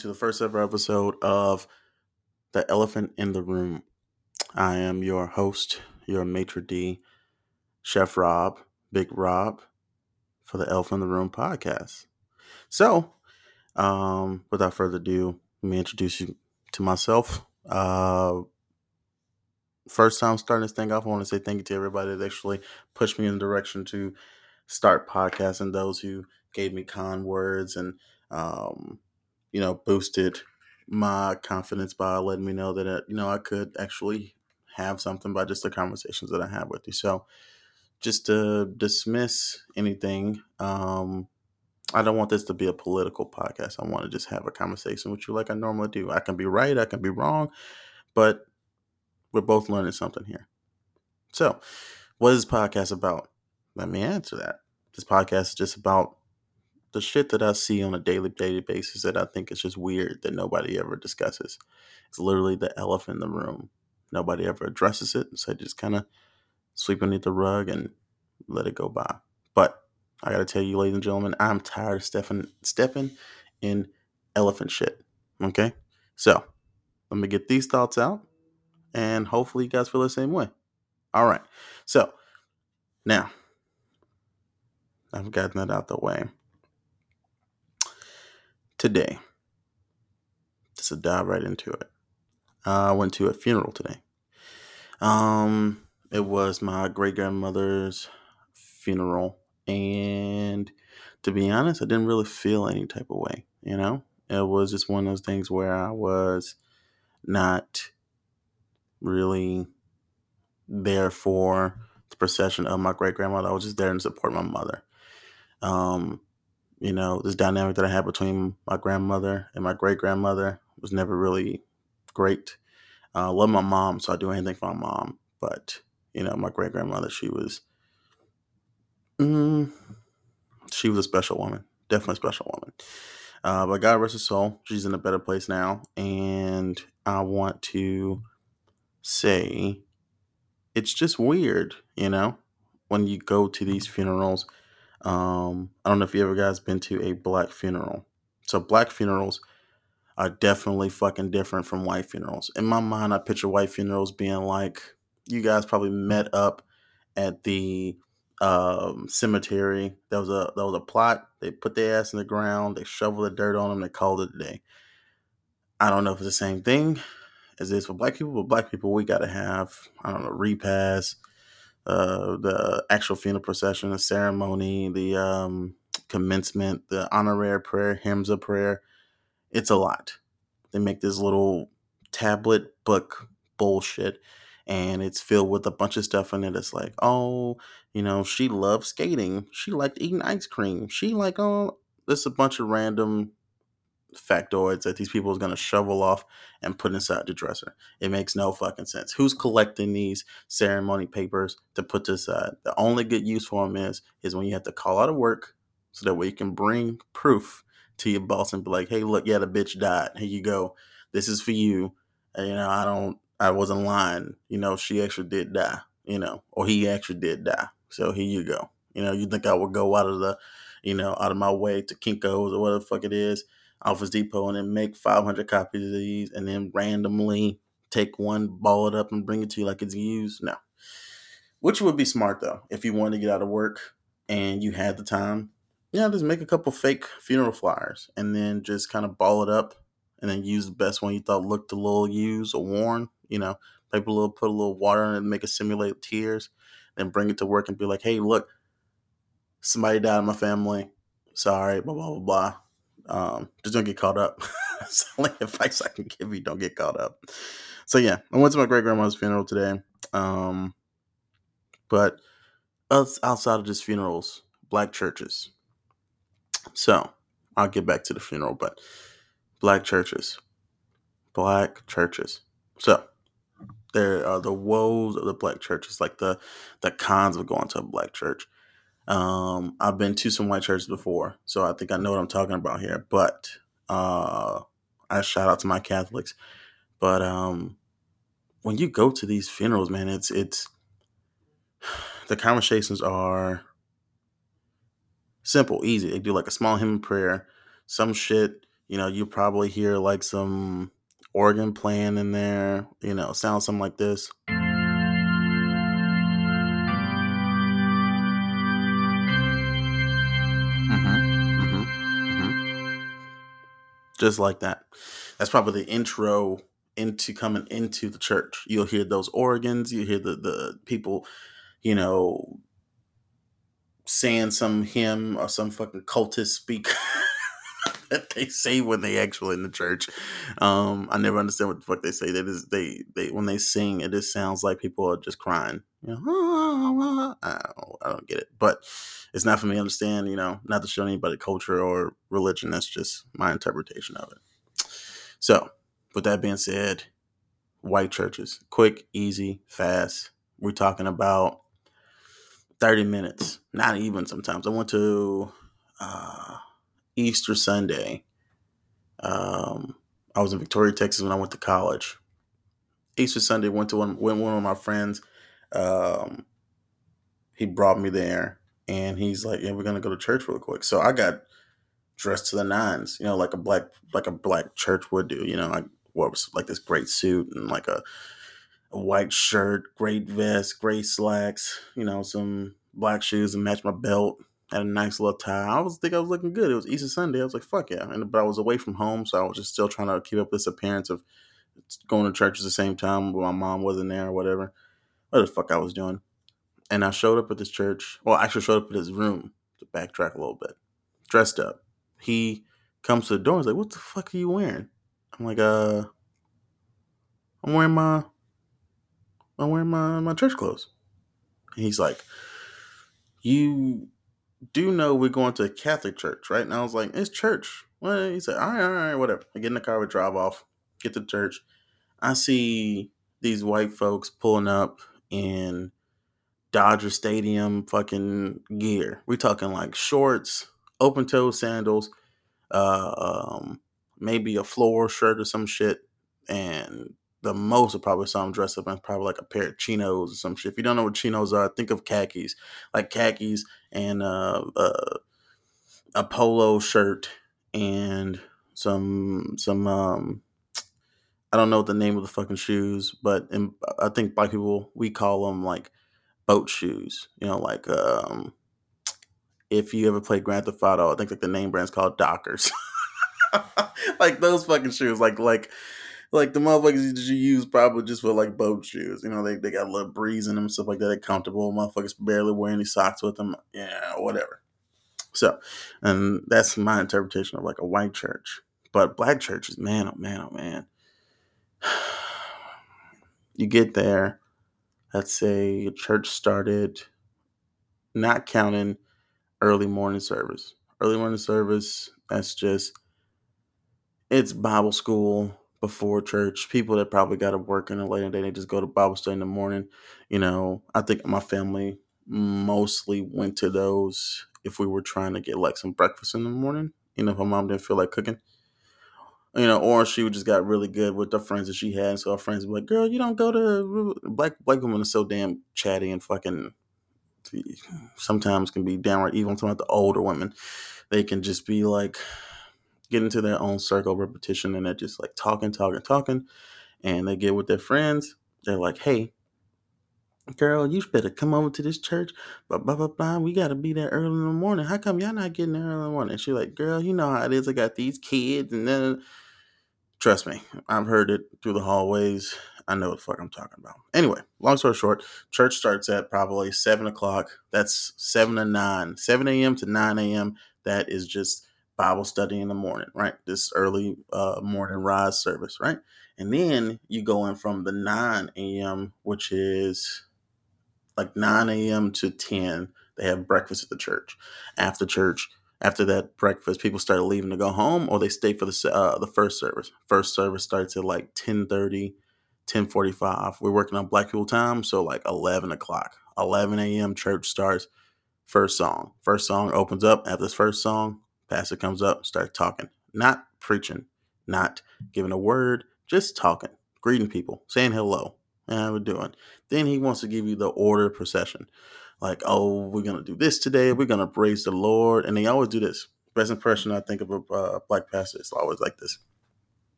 to the first ever episode of The Elephant in the Room. I am your host, your maitre d, Chef Rob, Big Rob, for the Elephant in the Room podcast. So, um, without further ado, let me introduce you to myself. Uh, first time starting this thing off, I want to say thank you to everybody that actually pushed me in the direction to start podcasting. Those who gave me kind words and um, you know boosted my confidence by letting me know that uh, you know I could actually have something by just the conversations that I have with you. So just to dismiss anything, um, I don't want this to be a political podcast. I want to just have a conversation with you like I normally do. I can be right, I can be wrong, but we're both learning something here. So, what is this podcast about? Let me answer that. This podcast is just about the shit that I see on a daily daily basis that I think is just weird that nobody ever discusses. It's literally the elephant in the room. Nobody ever addresses it, so I just kind of sweep underneath the rug and let it go by. But I gotta tell you, ladies and gentlemen, I'm tired of stepping stepping in elephant shit. Okay, so let me get these thoughts out, and hopefully you guys feel the same way. All right, so now I've gotten that out the way today. Just to dive right into it. I went to a funeral today. Um, it was my great grandmother's funeral, and to be honest, I didn't really feel any type of way. You know, it was just one of those things where I was not really there for the procession of my great grandmother. I was just there to support my mother. Um, you know, this dynamic that I had between my grandmother and my great grandmother was never really great. Uh, I love my mom, so I do anything for my mom. But you know, my great grandmother, she was, mm, she was a special woman, definitely a special woman. Uh, but God rest her soul, she's in a better place now, and I want to say, it's just weird, you know, when you go to these funerals um, I don't know if you ever guys been to a black funeral. So black funerals are definitely fucking different from white funerals. In my mind, I picture white funerals being like you guys probably met up at the um, cemetery. There was a there was a plot. They put their ass in the ground. They shovel the dirt on them. They called it a day. I don't know if it's the same thing as this for black people, but black people we gotta have I don't know repast uh, the actual funeral procession, the ceremony, the um, commencement, the honorary prayer, hymns of prayer. It's a lot. They make this little tablet book bullshit and it's filled with a bunch of stuff in it. It's like, oh, you know, she loved skating. She liked eating ice cream. She like, oh, there's a bunch of random factoids that these people is going to shovel off and put inside the dresser. It makes no fucking sense. Who's collecting these ceremony papers to put to side? The only good use for them is is when you have to call out of work, so that way you can bring proof to your boss and be like, "Hey, look, yeah, the bitch died. Here you go. This is for you." And, you know, I don't, I wasn't lying. You know, she actually did die. You know, or he actually did die. So here you go. You know, you think I would go out of the, you know, out of my way to Kinko's or whatever the fuck it is Office Depot and then make 500 copies of these and then randomly take one, ball it up, and bring it to you like it's used. No. Which would be smart though, if you wanted to get out of work and you had the time. Yeah, just make a couple fake funeral flyers and then just kind of ball it up and then use the best one you thought looked a little used or worn. You know, a little, put a little water in it and make it simulate tears. Then bring it to work and be like, hey, look, somebody died in my family. Sorry, blah, blah, blah, blah um, just don't get caught up. That's the only advice I can give you. Don't get caught up. So yeah, I went to my great grandma's funeral today. Um, but outside of just funerals, black churches. So I'll get back to the funeral, but black churches, black churches. So there are the woes of the black churches, like the the cons of going to a black church. Um, I've been to some white churches before, so I think I know what I'm talking about here. But uh, I shout out to my Catholics. But um, when you go to these funerals, man, it's it's the conversations are simple, easy. They do like a small hymn of prayer, some shit. You know, you probably hear like some organ playing in there. You know, sounds something like this. Just like that. That's probably the intro into coming into the church. You'll hear those organs. You hear the the people, you know, saying some hymn or some fucking cultist speak that they say when they actually in the church. Um, I never understand what the fuck they say. They is they they when they sing, it just sounds like people are just crying. You know, I don't, I don't get it, but it's not for me to understand. You know, not to show anybody culture or religion. That's just my interpretation of it. So, with that being said, white churches, quick, easy, fast. We're talking about 30 minutes, not even sometimes. I went to uh, Easter Sunday. Um, I was in Victoria, Texas when I went to college. Easter Sunday, went to one, went one of my friends. Um, he brought me there, and he's like, "Yeah, we're gonna go to church real quick." So I got dressed to the nines, you know, like a black like a black church would do. You know, I wore like this great suit and like a a white shirt, great vest, gray slacks, you know, some black shoes and match my belt. Had a nice little tie. I was think I was looking good. It was Easter Sunday. I was like, fuck yeah. And but I was away from home, so I was just still trying to keep up this appearance of going to church at the same time when my mom wasn't there or whatever. What the fuck I was doing. And I showed up at this church. Well, I actually showed up at his room to backtrack a little bit. Dressed up. He comes to the door and like, What the fuck are you wearing? I'm like, uh I'm wearing my I'm wearing my, my church clothes. And he's like, You do know we're going to a Catholic church, right? And I was like, It's church. Well, he said, All right, all right, whatever. I get in the car, we drive off, get to church. I see these white folks pulling up in Dodger Stadium fucking gear. We're talking like shorts, open toe sandals, uh, um, maybe a floor shirt or some shit, and the most of probably saw him dressed up in probably like a pair of chinos or some shit. If you don't know what chinos are, think of khakis, like khakis and uh, uh, a polo shirt and some some um I don't know what the name of the fucking shoes, but in, I think black people we call them like boat shoes. You know, like um if you ever played Grand Theft Auto, I think like the name brand's called Dockers. like those fucking shoes, like like like the motherfuckers you use probably just for like boat shoes. You know, they, they got a little breeze in them, and stuff like that. They're comfortable. Motherfuckers barely wear any socks with them. Yeah, whatever. So, and that's my interpretation of like a white church. But black churches, man, oh man, oh man. You get there, let's say church started, not counting early morning service. Early morning service, that's just, it's Bible school before church. People that probably got to work in the later day, they just go to Bible study in the morning. You know, I think my family mostly went to those if we were trying to get like some breakfast in the morning. You know, if my mom didn't feel like cooking. You know, or she just got really good with the friends that she had. And so her friends were like, "Girl, you don't go to black black women are so damn chatty and fucking sometimes can be downright evil. I'm talking about the older women. They can just be like get into their own circle repetition and they're just like talking, talking, talking. And they get with their friends. They're like, hey, girl, you better come over to this church. Blah, blah, blah, blah. We got to be there early in the morning. How come y'all not getting there early in the morning? She's like, girl, you know how it is. I got these kids. And then, trust me, I've heard it through the hallways. I know what the fuck I'm talking about. Anyway, long story short, church starts at probably 7 o'clock. That's 7 to 9. 7 a.m. to 9 a.m. That is just Bible study in the morning, right? This early uh, morning rise service, right? And then you go in from the 9 a.m., which is like 9 a.m. to 10. They have breakfast at the church. After church, after that breakfast, people start leaving to go home, or they stay for the uh, the first service. First service starts at like 10:30, 10:45. We're working on Black People time, so like 11 o'clock. 11 a.m. church starts. First song. First song opens up. After this first song, pastor comes up, starts talking, not preaching, not giving a word, just talking, greeting people, saying hello. How we're doing? Then he wants to give you the order procession. Like, oh, we're gonna do this today. We're gonna praise the Lord, and they always do this. Best impression I think of a uh, black pastor is always like this.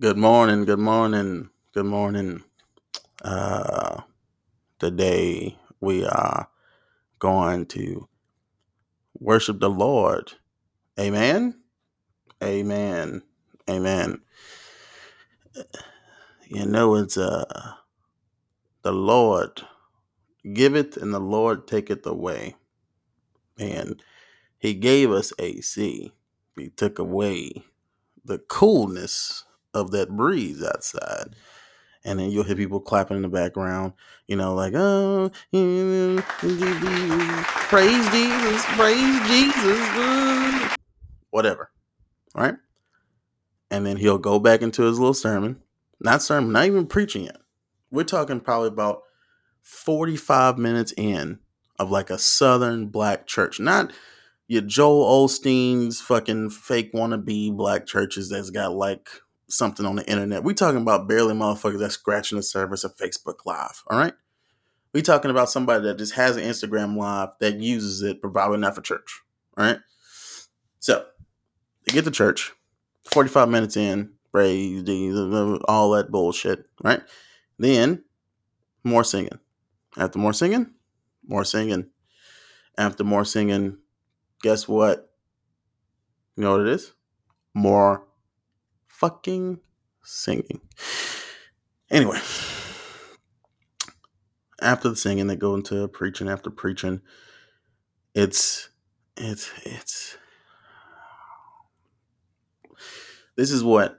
Good morning, good morning, good morning. Uh, today we are going to worship the Lord. Amen. Amen. Amen. You know it's uh the Lord giveth and the Lord taketh away. And he gave us AC. He took away the coolness of that breeze outside. And then you'll hear people clapping in the background, you know, like, oh, praise Jesus, praise Jesus, whatever, right? And then he'll go back into his little sermon, not sermon, not even preaching yet. We're talking probably about 45 minutes in of like a southern black church, not your Joel Osteen's fucking fake wannabe black churches that's got like something on the internet. We talking about barely motherfuckers that's scratching the service of Facebook Live. All right. We talking about somebody that just has an Instagram live that uses it, but probably not for church. All right. So they get to church, 45 minutes in, praise all that bullshit. Right. Then more singing. After more singing, more singing. After more singing, guess what? You know what it is? More fucking singing. Anyway, after the singing, they go into preaching. After preaching, it's it's it's. This is what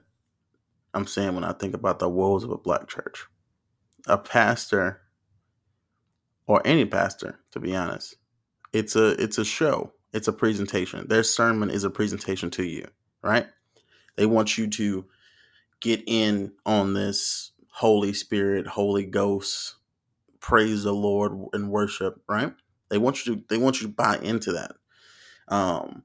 I'm saying when I think about the woes of a black church. A pastor, or any pastor, to be honest, it's a it's a show. It's a presentation. Their sermon is a presentation to you, right? They want you to get in on this Holy Spirit, Holy Ghost, praise the Lord and worship, right? They want you to they want you to buy into that. Um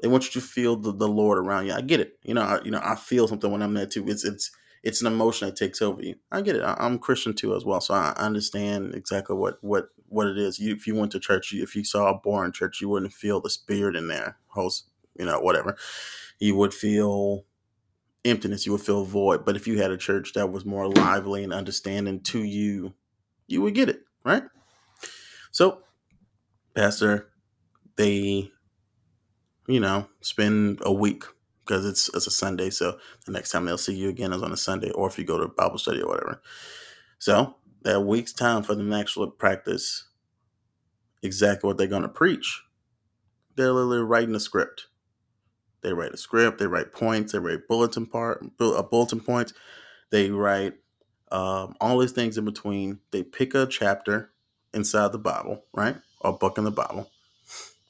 they want you to feel the, the Lord around you. I get it. You know, I, you know, I feel something when I'm there too. It's it's it's an emotion that takes over you. I get it. I, am Christian too as well, so I understand exactly what what what it is. You, if you went to church, if you saw a boring church, you wouldn't feel the spirit in there. Host, you know, whatever. You would feel emptiness. You would feel void. But if you had a church that was more lively and understanding to you, you would get it right. So, pastor, they you know, spend a week because it's it's a Sunday. So the next time they'll see you again is on a Sunday, or if you go to Bible study or whatever. So that week's time for them to actually practice exactly what they're going to preach. They're literally writing a script. They write a script. They write points. They write bulletin part, uh, bulletin points. They write um, all these things in between. They pick a chapter inside the Bible, right, or book in the Bible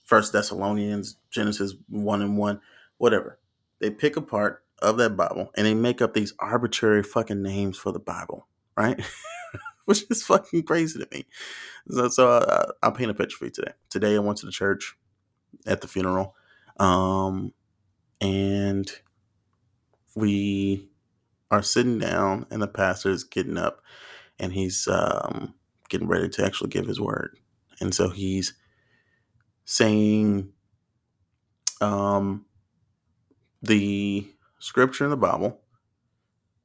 First Thessalonians, Genesis one and one, whatever. They pick a part of that Bible and they make up these arbitrary fucking names for the Bible, right? Which is fucking crazy to me. So, so uh, I'll paint a picture for you today. Today I went to the church at the funeral, um, and we are sitting down, and the pastor is getting up, and he's um, getting ready to actually give his word, and so he's saying um, the scripture in the Bible,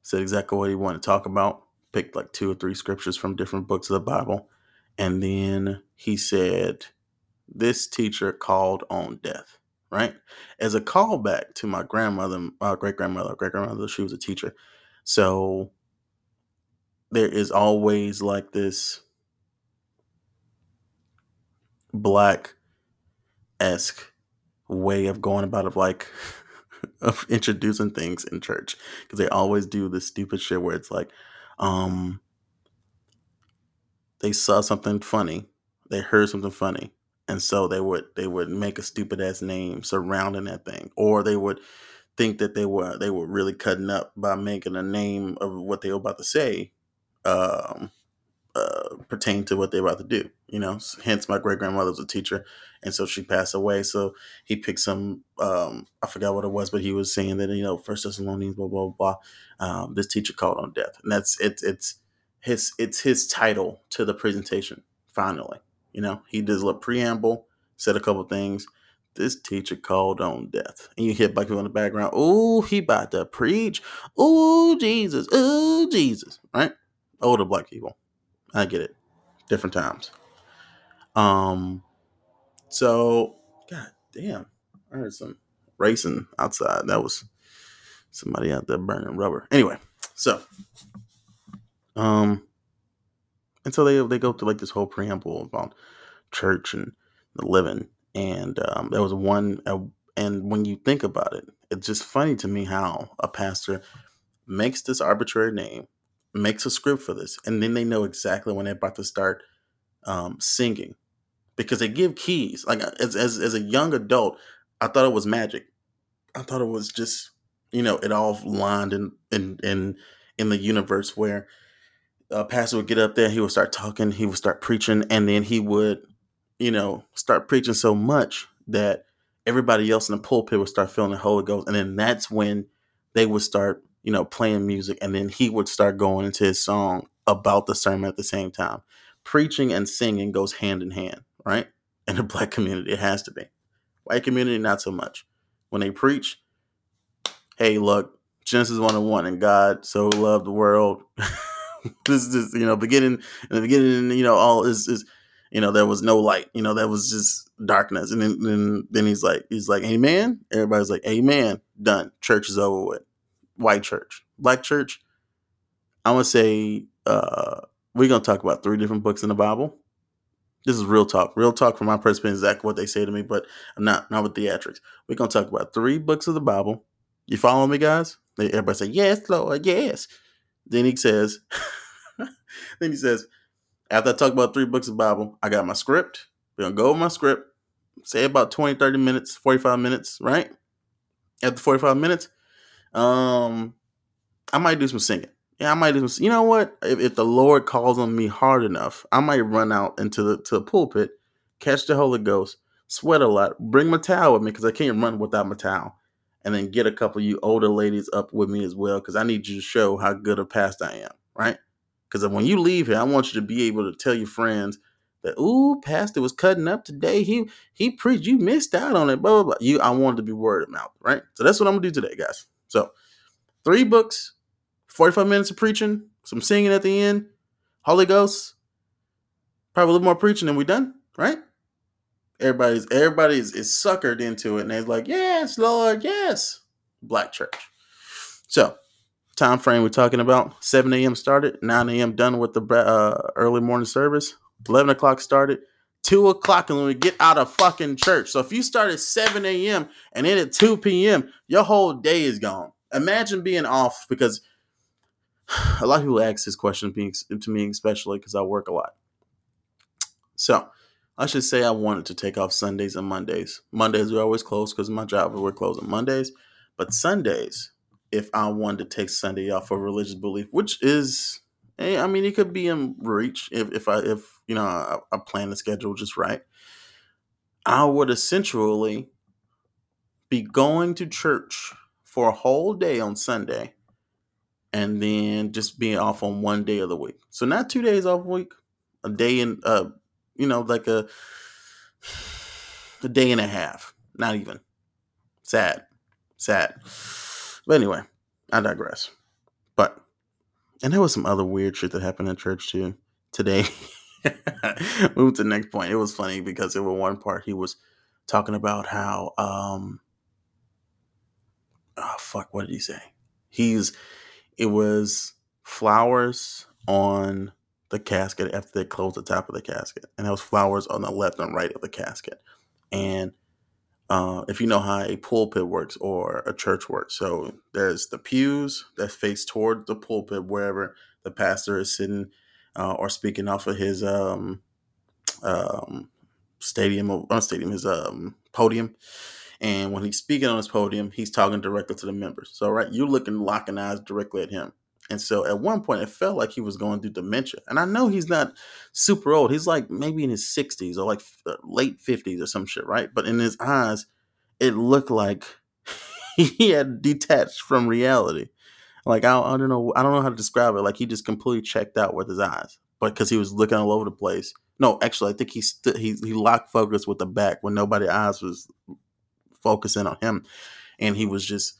said exactly what he wanted to talk about, picked like two or three scriptures from different books of the Bible, and then he said, This teacher called on death, right? As a callback to my grandmother, uh, great grandmother, great grandmother, she was a teacher. So there is always like this black esque way of going about of like of introducing things in church. Because they always do this stupid shit where it's like, um, they saw something funny, they heard something funny, and so they would they would make a stupid ass name surrounding that thing, or they would think that they were they were really cutting up by making a name of what they were about to say um, uh, pertain to what they're about to do. You know, hence my great grandmother was a teacher, and so she passed away. So he picked some, um, I forgot what it was, but he was saying that you know, First Thessalonians, blah blah blah. Um, this teacher called on death, and that's it's it's his it's his title to the presentation. Finally, you know, he does a little preamble, said a couple things, this teacher called on death. And you hear black people in the background, oh, he about to preach. Oh, Jesus. Oh, Jesus. Right? Older black people. I get it. Different times. Um, so God damn. I heard some racing outside. That was somebody out there burning rubber. Anyway, so um and so they they go through like this whole preamble about church and the living and um, there was one uh, and when you think about it it's just funny to me how a pastor makes this arbitrary name makes a script for this and then they know exactly when they're about to start um, singing because they give keys like as, as, as a young adult i thought it was magic i thought it was just you know it all lined in in in, in the universe where a pastor would get up there he would start talking he would start preaching and then he would you know, start preaching so much that everybody else in the pulpit would start feeling the Holy Ghost. And then that's when they would start, you know, playing music. And then he would start going into his song about the sermon at the same time. Preaching and singing goes hand in hand, right? In the black community, it has to be. White community, not so much. When they preach, hey, look, Genesis 1 and 1, and God so loved the world. this is, you know, beginning, in the beginning, you know, all is, is you know, there was no light. You know, there was just darkness. And then, then, then he's like, he's like, Amen. Everybody's like, Amen. Done. Church is over with. White church, black church. I'm gonna say uh, we're gonna talk about three different books in the Bible. This is real talk. Real talk from my perspective, exactly what they say to me, but I'm not not with theatrics. We're gonna talk about three books of the Bible. You follow me, guys? Everybody say, Yes, Lord, yes. Then he says, then he says, after I talk about three books of Bible, I got my script. We're gonna go over my script, say about 20, 30 minutes, 45 minutes, right? After 45 minutes, um, I might do some singing. Yeah, I might do some. You know what? If, if the Lord calls on me hard enough, I might run out into the to the pulpit, catch the Holy Ghost, sweat a lot, bring my towel with me because I can't run without my towel, and then get a couple of you older ladies up with me as well because I need you to show how good a pastor I am, right? Because when you leave here, I want you to be able to tell your friends that, ooh, Pastor was cutting up today. He he preached. You missed out on it. Blah blah blah. You, I wanted to be word of mouth, right? So that's what I'm gonna do today, guys. So three books, 45 minutes of preaching, some singing at the end, Holy Ghost, probably a little more preaching than we done, right? Everybody's everybody's is suckered into it, and they're like, yes, Lord, yes. Black church. So time frame we're talking about 7 a.m started 9 a.m done with the uh, early morning service 11 o'clock started 2 o'clock and when we get out of fucking church. So if you start at 7 a.m and then at 2 p.m your whole day is gone. Imagine being off because a lot of people ask this question to me especially because i work a lot. So i should say i wanted to take off sundays and mondays. Mondays are always closed because my job we're closed on mondays. But sundays if I wanted to take Sunday off for religious belief, which is, eh, I mean, it could be in reach if, if I, if, you know, I, plan the schedule just right. I would essentially be going to church for a whole day on Sunday and then just being off on one day of the week. So not two days off a week, a day and uh, you know, like a a day and a half. Not even. Sad. Sad. But anyway, I digress. But and there was some other weird shit that happened in church too today. Move to the next point. It was funny because in one part he was talking about how um oh fuck, what did he say? He's it was flowers on the casket after they closed the top of the casket. And there was flowers on the left and right of the casket. And uh, if you know how a pulpit works or a church works. So there's the pews that face toward the pulpit wherever the pastor is sitting uh, or speaking off of his um, um, stadium or not stadium, his um, podium. And when he's speaking on his podium, he's talking directly to the members. So right, you're looking locking eyes directly at him. And so at one point, it felt like he was going through dementia. And I know he's not super old. He's like maybe in his 60s or like uh, late 50s or some shit, right? But in his eyes, it looked like he had detached from reality. Like I, I don't know, I don't know how to describe it. Like he just completely checked out with his eyes, but because he was looking all over the place. No, actually, I think he st- he he locked focus with the back when nobody eyes was focusing on him, and he was just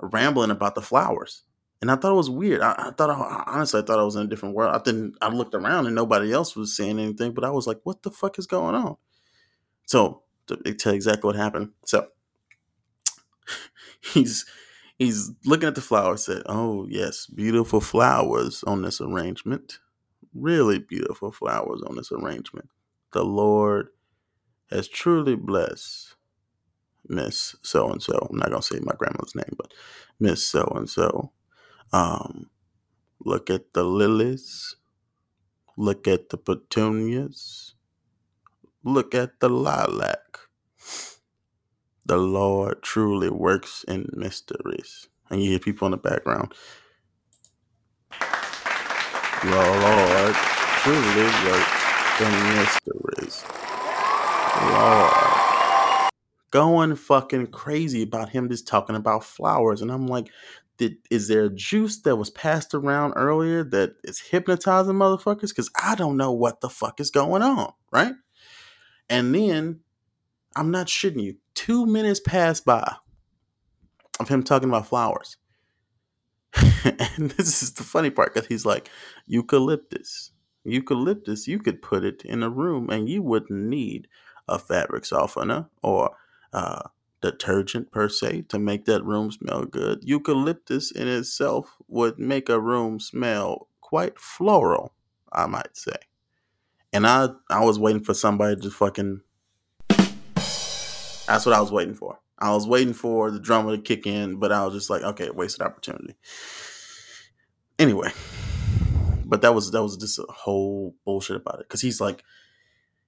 rambling about the flowers. And I thought it was weird. I, I thought, I, honestly, I thought I was in a different world. I didn't. I looked around and nobody else was saying anything, but I was like, "What the fuck is going on?" So to tell exactly what happened. So he's he's looking at the flowers. Said, "Oh yes, beautiful flowers on this arrangement. Really beautiful flowers on this arrangement. The Lord has truly blessed Miss So and So. I'm not gonna say my grandmother's name, but Miss So and So. Um, look at the lilies. Look at the petunias. Look at the lilac. The Lord truly works in mysteries. And you hear people in the background. The Lord truly works in mysteries. Lord. Going fucking crazy about him just talking about flowers. And I'm like, did, is there a juice that was passed around earlier that is hypnotizing motherfuckers? Because I don't know what the fuck is going on, right? And then, I'm not shitting you, two minutes pass by of him talking about flowers. and this is the funny part because he's like, eucalyptus. Eucalyptus, you could put it in a room and you wouldn't need a fabric softener or uh, detergent per se to make that room smell good. Eucalyptus in itself would make a room smell quite floral, I might say. And I I was waiting for somebody to fucking That's what I was waiting for. I was waiting for the drummer to kick in, but I was just like, okay, wasted opportunity. Anyway, but that was that was just a whole bullshit about it because he's like,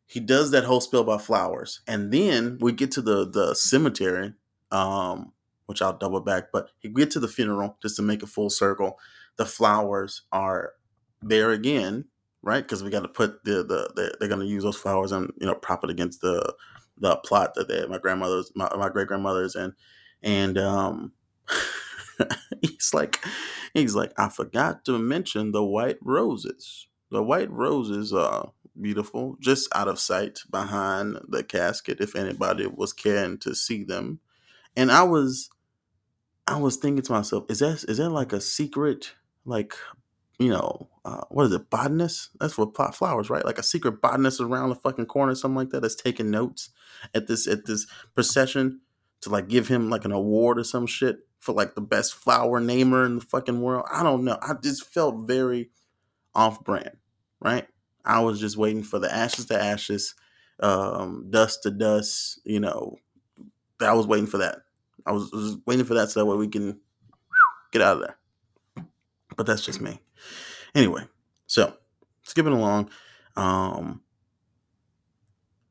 he does that whole spiel about flowers, and then we get to the the cemetery, um, which I'll double back, but he get to the funeral just to make a full circle. The flowers are there again, right? Because we got to put the the, the they're going to use those flowers and you know prop it against the the plot that they my grandmother's my, my great grandmother's and and um he's like he's like I forgot to mention the white roses. The white roses are beautiful, just out of sight behind the casket if anybody was caring to see them. And I was I was thinking to myself, is that is that like a secret like you know, uh, what is it, botanist? That's what plot flowers, right? Like a secret botanist around the fucking corner, something like that, that's taking notes at this at this procession to like give him like an award or some shit for like the best flower namer in the fucking world. I don't know. I just felt very off brand, right? I was just waiting for the ashes to ashes, um, dust to dust. You know, I was waiting for that. I was, was waiting for that so that way we can get out of there. But that's just me. Anyway, so skipping along, um,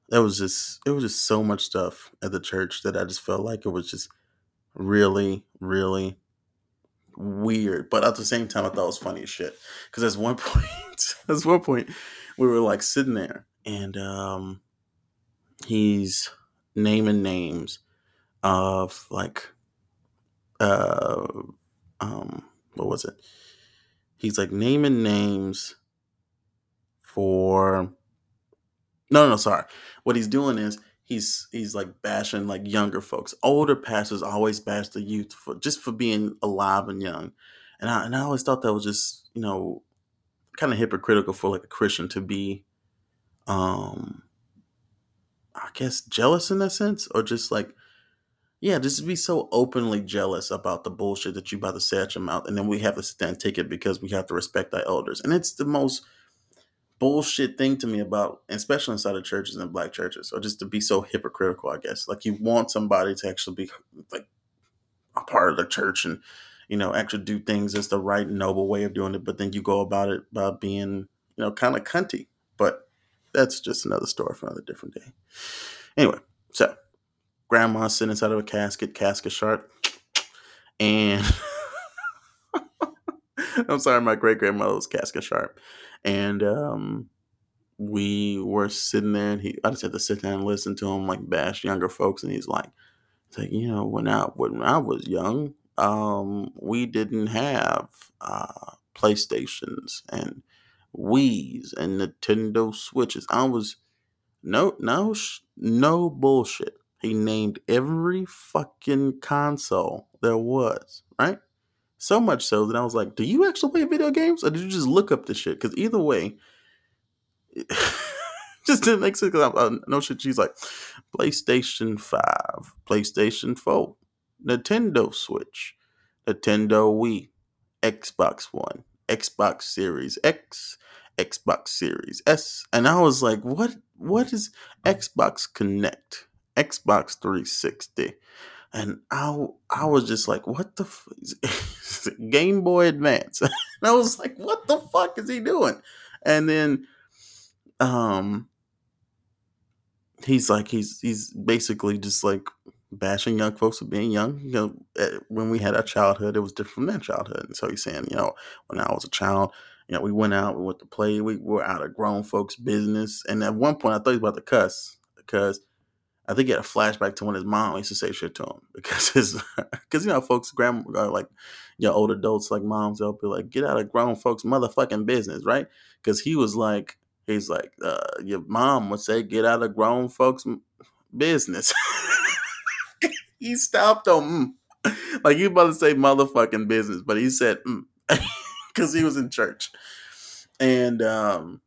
there was just it was just so much stuff at the church that I just felt like it was just really, really weird. But at the same time, I thought it was funny as shit. Because at one point, at one point, we were like sitting there, and um, he's naming names of like, uh, um, what was it? He's like naming names for. No, no, sorry. What he's doing is he's he's like bashing like younger folks. Older pastors always bash the youth for just for being alive and young, and I and I always thought that was just you know kind of hypocritical for like a Christian to be, um, I guess jealous in that sense, or just like yeah, just to be so openly jealous about the bullshit that you about to say out your mouth, and then we have to stand take it because we have to respect our elders, and it's the most bullshit thing to me about, especially inside of churches and black churches, or just to be so hypocritical. I guess like you want somebody to actually be like a part of the church and you know actually do things as the right noble way of doing it, but then you go about it by being you know kind of cunty. But that's just another story for another different day. Anyway, so grandma sitting inside of a casket, casket sharp, and I'm sorry, my great grandmother was casket sharp, and um, we were sitting there, and he I just had to sit down and listen to him like bash younger folks, and he's like, it's like you know when I when I was young, um, we didn't have uh, PlayStations and Wii's and Nintendo Switches. I was no no no bullshit. He named every fucking console there was, right? So much so that I was like, do you actually play video games or did you just look up this shit? Because either way, just didn't make sense. Cause I, I know shit. She's like, PlayStation 5, PlayStation 4, Nintendo Switch, Nintendo Wii, Xbox One, Xbox Series X, Xbox Series S. And I was like, what what is Xbox Kinect? Xbox 360. And I I was just like, what the f- Game Boy Advance? and I was like, what the fuck is he doing? And then um he's like he's he's basically just like bashing young folks for being young. You know, eh, when we had our childhood, it was different from their childhood. And so he's saying, you know, when I was a child, you know, we went out, we went to play, we were out of grown folks' business. And at one point, I thought he was about to cuss because I think he had a flashback to when his mom used to say shit to him because his, because you know, folks, grandma, uh, like, you know, old adults like moms, they'll be like, get out of grown folks' motherfucking business, right? Because he was like, he's like, uh, your mom would say, get out of grown folks' business. he stopped on mm. like you about to say motherfucking business, but he said because mm. he was in church. And um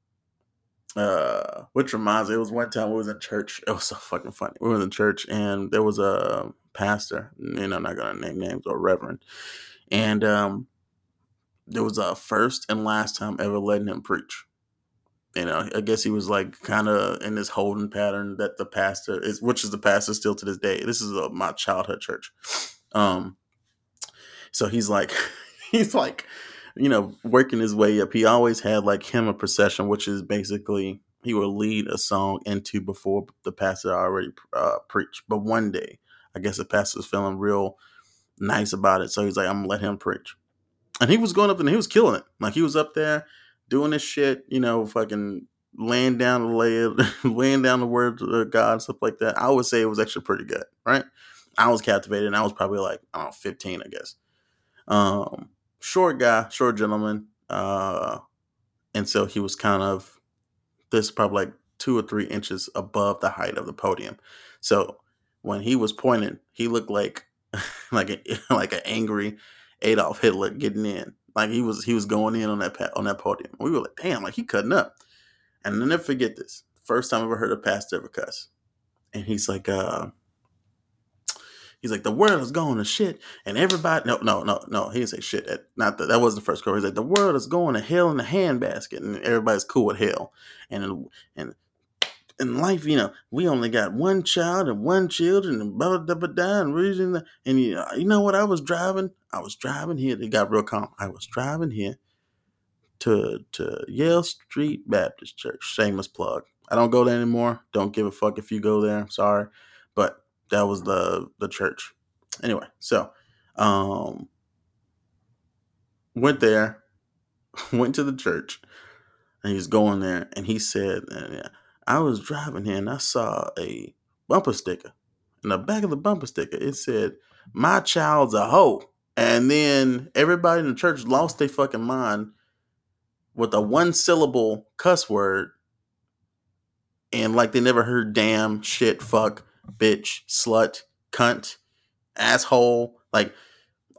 uh which reminds me, it was one time we was in church. It was so fucking funny. We were in church and there was a pastor, you know, I'm not gonna name names or reverend. And um there was a first and last time ever letting him preach you know, I guess he was like kind of in this holding pattern that the pastor is, which is the pastor still to this day. This is a, my childhood church. Um, so he's like, he's like, you know, working his way up. He always had like him a procession, which is basically he would lead a song into before the pastor already uh, preached. But one day, I guess the pastor was feeling real nice about it, so he's like, "I'm gonna let him preach." And he was going up and he was killing it. Like he was up there doing this shit, you know, fucking laying down the lay, laying down the word of God, stuff like that. I would say it was actually pretty good, right? I was captivated, and I was probably like I don't know, fifteen, I guess. Um, short guy, short gentleman, uh, and so he was kind of this probably like two or three inches above the height of the podium. So when he was pointing, he looked like like a, like an angry Adolf Hitler getting in. Like he was he was going in on that on that podium. We were like, damn, like he cutting up. And I'll never forget this. First time I ever heard a pastor ever cuss. And he's like, uh, he's like, the world is going to shit, and everybody. No, no, no, no. He didn't say shit. That, not that. That wasn't the first quote. He's like, the world is going to hell in a handbasket, and everybody's cool with hell. And and in life, you know, we only got one child and one children and blah blah blah blah and reason and you know, you know what I was driving? I was driving here. They got real calm. I was driving here to to Yale Street Baptist Church. Shameless plug. I don't go there anymore. Don't give a fuck if you go there. Sorry, but that was the the church. Anyway, so um, went there, went to the church, and he's going there, and he said, I was driving here and I saw a bumper sticker. In the back of the bumper sticker, it said, My child's a hoe. And then everybody in the church lost their fucking mind with a one syllable cuss word. And like they never heard damn, shit, fuck, bitch, slut, cunt, asshole. Like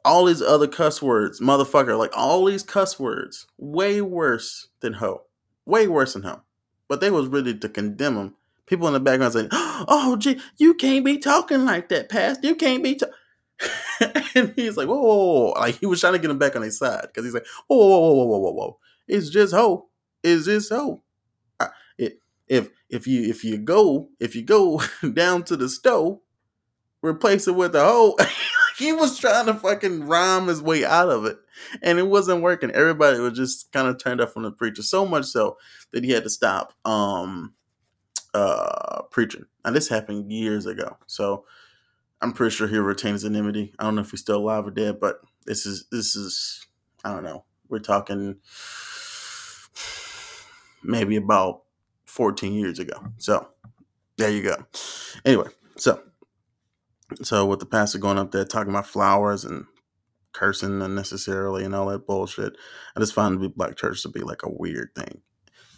all these other cuss words, motherfucker, like all these cuss words, way worse than hoe. Way worse than hoe but they was ready to condemn him. People in the background saying, "Oh, gee, you can't be talking like that, Pastor. You can't be." And he's like, whoa, whoa, whoa, like he was trying to get him back on his side because he's like, whoa, whoa, whoa, whoa, whoa, whoa, whoa. It's just hope. It's just hope. If if you if you go if you go down to the stove, replace it with a hoe. he was trying to fucking rhyme his way out of it, and it wasn't working. Everybody was just kind of turned up from the preacher, so much so that he had to stop um uh preaching. Now this happened years ago, so I'm pretty sure he'll retain his anonymity. I don't know if he's still alive or dead, but this is this is I don't know. We're talking maybe about 14 years ago. So there you go. Anyway, so so with the pastor going up there talking about flowers and cursing unnecessarily and all that bullshit, I just find the black church to be like a weird thing.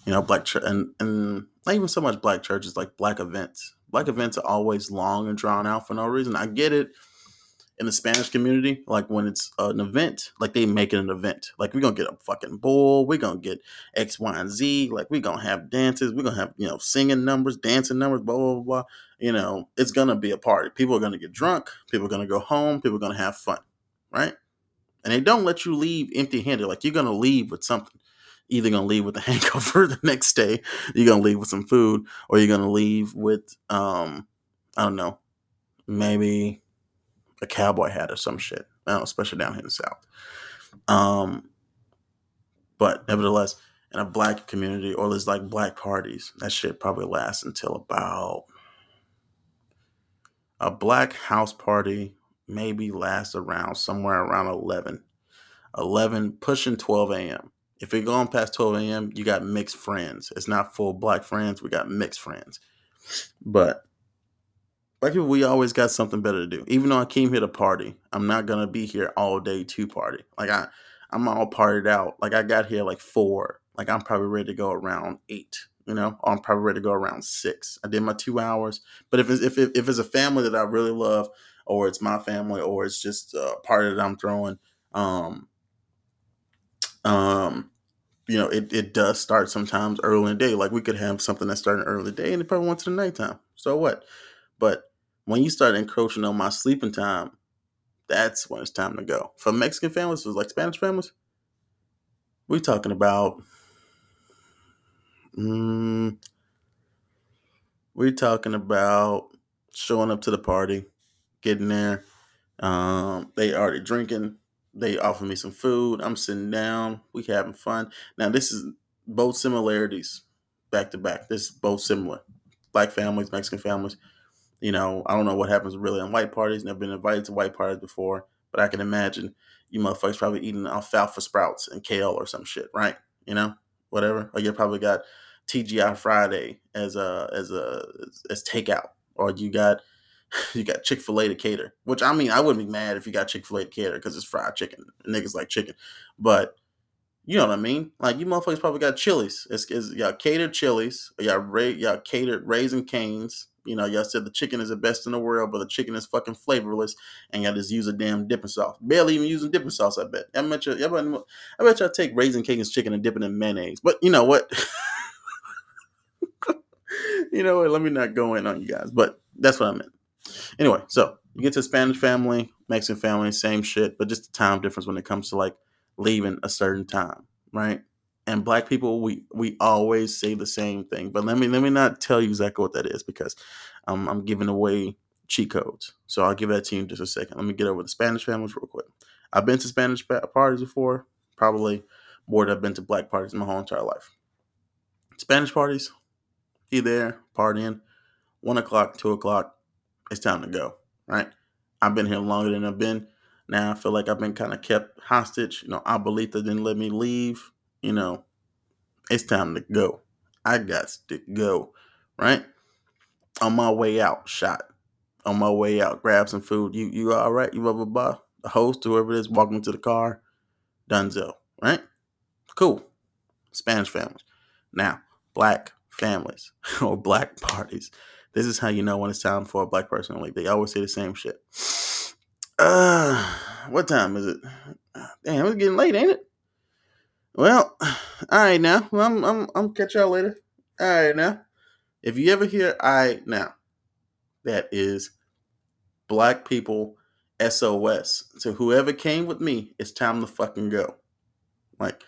You know, black church and and not even so much black churches, like black events, Black events are always long and drawn out for no reason. I get it in the Spanish community, like when it's an event, like they make it an event. Like we're gonna get a fucking bull, we're gonna get X, Y, and Z. Like we're gonna have dances, we're gonna have you know singing numbers, dancing numbers, blah blah blah. blah. You know, it's gonna be a party. People are gonna get drunk. People are gonna go home. People are gonna have fun, right? And they don't let you leave empty-handed. Like you're gonna leave with something. Either gonna leave with a hangover the next day, you're gonna leave with some food, or you're gonna leave with um, I don't know, maybe a cowboy hat or some shit. Know, especially down here in the south. Um, but nevertheless, in a black community or there's like black parties, that shit probably lasts until about a black house party maybe lasts around somewhere around 11 11 pushing 12 a.m if you're going past 12 a.m you got mixed friends it's not full black friends we got mixed friends but black people we always got something better to do. Even though i came here to party i'm not gonna be here all day to party. Like i i'm all partied out. Like i got here like four. Like i'm probably ready to go around eight you know? I'm probably ready to go around six. I did my two hours. But if it's if, if it's a family that i really love or it's my family or it's just a party that i'm throwing um um you know it, it does start sometimes early in the day. Like we could have something that started early in the day and it probably went to the nighttime. So what? But when you start encroaching on my sleeping time that's when it's time to go for mexican families like spanish families we're talking about mm, we're talking about showing up to the party getting there um, they already drinking they offer me some food. I'm sitting down. We having fun. Now this is both similarities back to back. This is both similar. Black families, Mexican families. You know, I don't know what happens really on white parties. Never been invited to white parties before, but I can imagine you motherfuckers probably eating alfalfa sprouts and kale or some shit, right? You know, whatever. Or you probably got TGI Friday as a as a as takeout, or you got you got Chick Fil A to cater. Which I mean, I wouldn't be mad if you got Chick Fil A to cater because it's fried chicken. Niggas like chicken, but you know what I mean. Like you motherfuckers probably got Chili's. It's, it's y'all catered Chili's. Y'all ra- y'all catered Raising Cane's. You know, y'all said the chicken is the best in the world, but the chicken is fucking flavorless, and y'all just use a damn dipping sauce. Barely even using dipping sauce. I bet. I bet you. I bet y'all take Raising Cane's chicken and dip it in mayonnaise. But you know what? you know what? Let me not go in on you guys, but that's what I meant. Anyway, so you get to Spanish family, Mexican family, same shit, but just the time difference when it comes to like leaving a certain time, right? And black people, we we always say the same thing. But let me let me not tell you exactly what that is because um, I'm giving away cheat codes. So I'll give that to you in just a second. Let me get over the Spanish families real quick. I've been to Spanish parties before, probably more than I've been to black parties in my whole entire life. Spanish parties, you there partying, one o'clock, two o'clock, it's time to go, right? I've been here longer than I've been. Now I feel like I've been kind of kept hostage. You know, Abuelita didn't let me leave. You know, it's time to go. I got to go, right? On my way out, shot. On my way out, grab some food. You you all right? You blah blah blah. The host, whoever it is, walking to the car. Dunzo, right? Cool. Spanish families. Now, black families or black parties. This is how you know when it's time for a black person to leave. They always say the same shit. Uh, what time is it? Damn, it's getting late, ain't it? Well, all right now. Well, I'm I'm I'm catch y'all later. All right now. If you ever hear "all right now," that is black people SOS. So whoever came with me, it's time to fucking go. Like,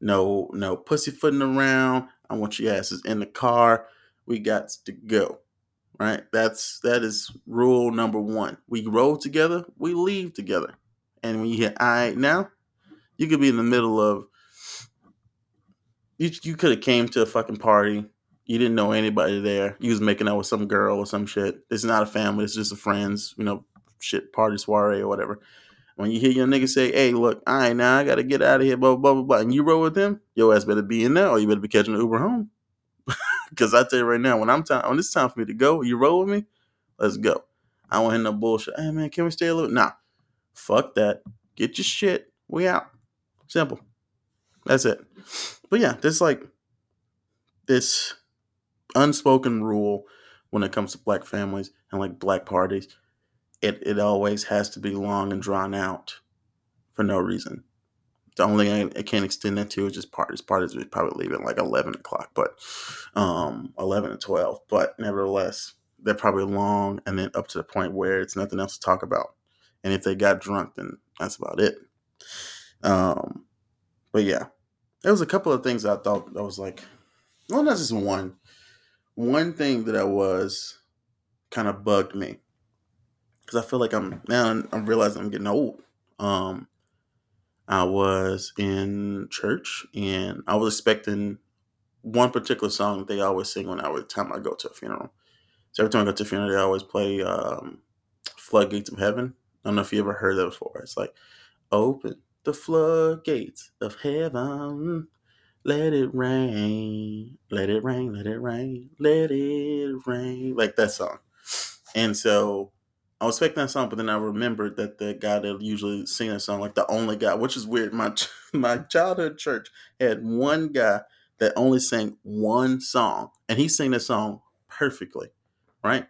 no, no pussyfooting around. I want you asses in the car. We got to go right? That's that is rule number one. We roll together, we leave together. And when you hit I now, you could be in the middle of you you could have came to a fucking party. You didn't know anybody there. You was making out with some girl or some shit. It's not a family, it's just a friends, you know, shit party soiree or whatever. When you hear your nigga say, "Hey, look, all right, now I gotta get out of here," blah blah blah blah, and you roll with them, your ass better be in there, or you better be catching an Uber home. Because I tell you right now, when I'm time when it's time for me to go, you roll with me, let's go. I don't want no bullshit. Hey man, can we stay a little? Nah, fuck that. Get your shit. We out. Simple. That's it. But yeah, there's like this unspoken rule when it comes to black families and like black parties. It it always has to be long and drawn out for no reason. The only thing I, I can't extend that to is just parties. Parties would probably leave at like eleven o'clock, but um, eleven to twelve. But nevertheless, they're probably long and then up to the point where it's nothing else to talk about. And if they got drunk, then that's about it. Um, but yeah, there was a couple of things I thought that was like, well, not just one. One thing that I was kind of bugged me because I feel like I'm now I'm realizing I'm getting old. Um, I was in church and I was expecting one particular song they always sing when I every time I go to a funeral. So every time I go to a funeral, they always play um, "Floodgates of Heaven." I don't know if you ever heard that before. It's like, "Open the floodgates of heaven, let it rain, let it rain, let it rain, let it rain," like that song. And so I was expecting that song, but then I remembered that the guy that usually sing that song, like the only guy, which is weird. My my childhood church had one guy that only sang one song, and he sang that song perfectly, right?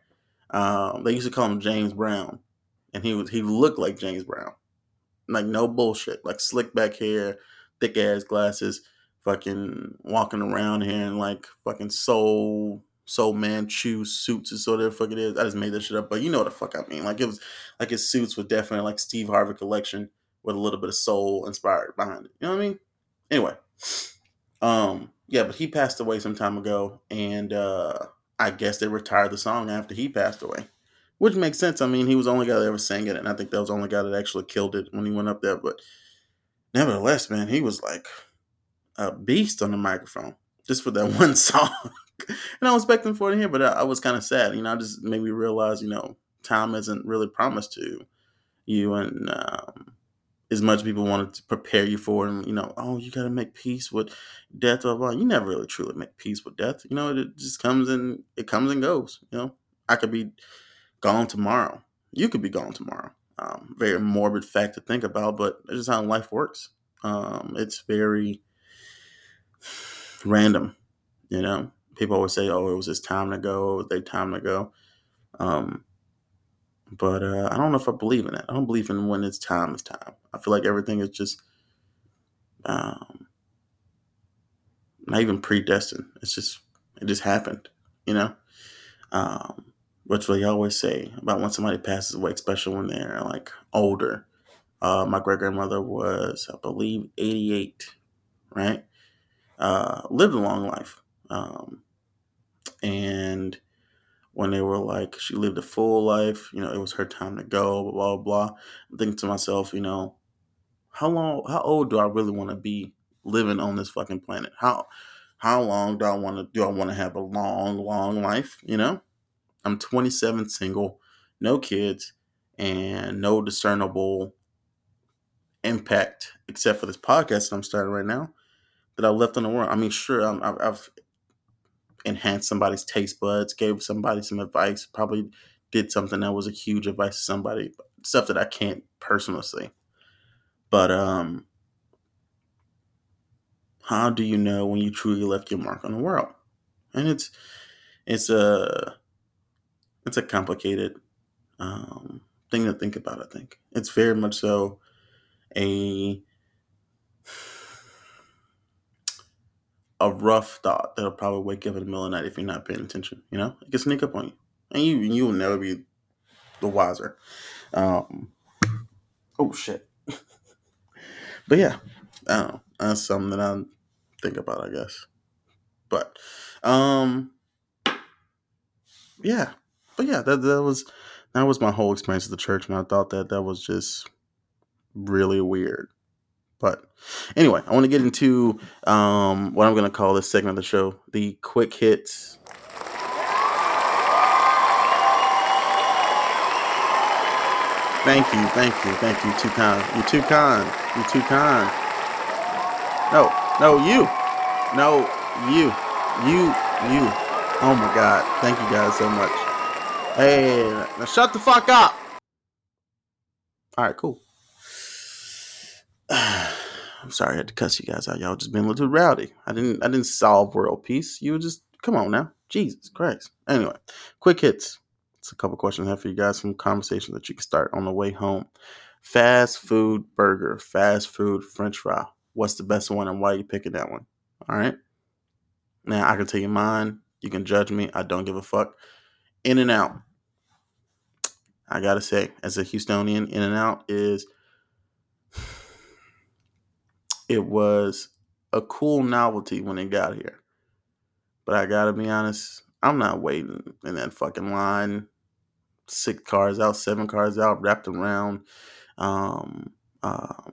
Um, they used to call him James Brown, and he was he looked like James Brown, like no bullshit, like slick back hair, thick ass glasses, fucking walking around here in like fucking soul Soul man Manchu suits is sort of fuck it is. I just made that shit up, but you know what the fuck I mean. Like it was like his suits were definitely like Steve Harvey collection with a little bit of soul inspired behind it. You know what I mean? Anyway. Um, yeah, but he passed away some time ago, and uh I guess they retired the song after he passed away. Which makes sense. I mean, he was the only guy that ever sang it, and I think that was the only guy that actually killed it when he went up there. But nevertheless, man, he was like a beast on the microphone just for that one song and I was expecting for it here, but I, I was kind of sad. You know, I just made me realize, you know, time isn't really promised to you, and um, as much people wanted to prepare you for, and you know, oh, you got to make peace with death. Blah, blah. You never really truly make peace with death. You know, it just comes and it comes and goes. You know, I could be gone tomorrow. You could be gone tomorrow. Um, very morbid fact to think about, but it's just how life works. Um, it's very random, you know people always say, "Oh, it was his time to go. Their time to go." Um, but uh, I don't know if I believe in that. I don't believe in when it's time is time. I feel like everything is just um, not even predestined. It's just it just happened, you know. Um, which we always say about when somebody passes away, especially when they're like older. Uh, my great grandmother was, I believe, 88, right? Uh, lived a long life. Um, and when they were like, she lived a full life, you know, it was her time to go, blah, blah, blah. I'm thinking to myself, you know, how long, how old do I really want to be living on this fucking planet? How, how long do I want to, do I want to have a long, long life? You know, I'm 27, single, no kids, and no discernible impact except for this podcast that I'm starting right now that I left in the world. I mean, sure, i have enhanced somebody's taste buds, gave somebody some advice, probably did something that was a huge advice to somebody, stuff that I can't personally say. But um how do you know when you truly left your mark on the world? And it's it's a it's a complicated um, thing to think about. I think it's very much so a a rough thought that'll probably wake you up in the middle of the night if you're not paying attention. You know, it can sneak up on you, and you you will never be the wiser. Um, oh shit. but yeah, I don't know. That's something that I think about, I guess. But um, yeah, but yeah, that that was that was my whole experience at the church, and I thought that that was just really weird. But anyway, I want to get into um, what I'm going to call this segment of the show the quick hits. Thank you, thank you, thank you. Too kind. You're too kind. You're too kind. No, no, you. No, you. You, you. Oh my God. Thank you guys so much. Hey, now shut the fuck up. All right, cool. I'm sorry I had to cuss you guys out. Y'all just been a little rowdy. I didn't I didn't solve world peace. You just Come on now. Jesus Christ. Anyway, quick hits. It's a couple questions I have for you guys, some conversation that you can start on the way home. Fast food burger, fast food french fry. What's the best one and why are you picking that one? All right. Now I can tell you mine. You can judge me. I don't give a fuck. In and out. I gotta say, as a Houstonian, In and Out is it was a cool novelty when it got here. But I gotta be honest, I'm not waiting in that fucking line. Six cars out, seven cars out, wrapped around. Um, um,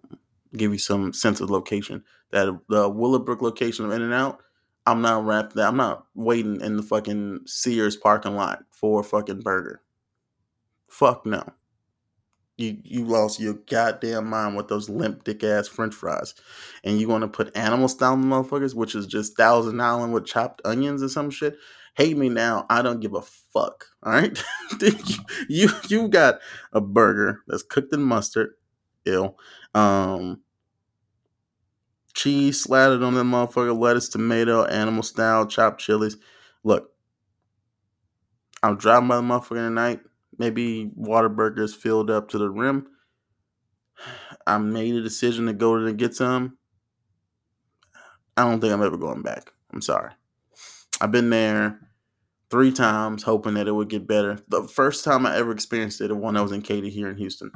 give you some sense of location. That the Willowbrook location of In and Out, I'm not wrapped. That I'm not waiting in the fucking Sears parking lot for a fucking burger. Fuck no. You you lost your goddamn mind with those limp dick ass French fries, and you want to put animal style motherfuckers, which is just Thousand Island with chopped onions or some shit. Hate me now. I don't give a fuck. All right, you you got a burger that's cooked in mustard, ill, um, cheese slattered on that motherfucker, lettuce, tomato, animal style, chopped chilies. Look, I'm driving by the motherfucker tonight maybe Whataburgers filled up to the rim. I made a decision to go to get some. I don't think I'm ever going back. I'm sorry. I've been there three times hoping that it would get better. The first time I ever experienced it, the one I was in Katy here in Houston.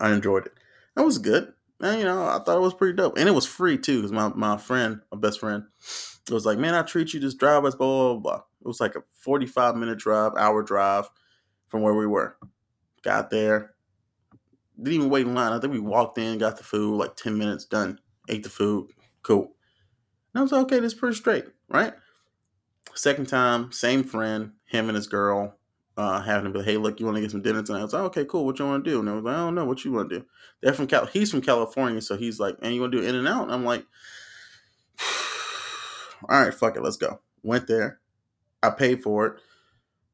I enjoyed it. That was good. And, you know, I thought it was pretty dope. And it was free too, because my, my friend, my best friend, was like, Man, I treat you, just drive us, blah, blah, blah. It was like a 45 minute drive, hour drive from where we were. Got there. Didn't even wait in line. I think we walked in, got the food, like 10 minutes done, ate the food. Cool. And I was like, okay, this is pretty straight, right? Second time, same friend, him and his girl, uh, having to be, hey, look, you want to get some dinner tonight? I was like, okay, cool. What you want to do? And I was like, I don't know. What you want to do? They're from Cal. He's from California, so he's like, and you want to do In and Out? And I'm like, all right, fuck it, let's go. Went there. I paid for it,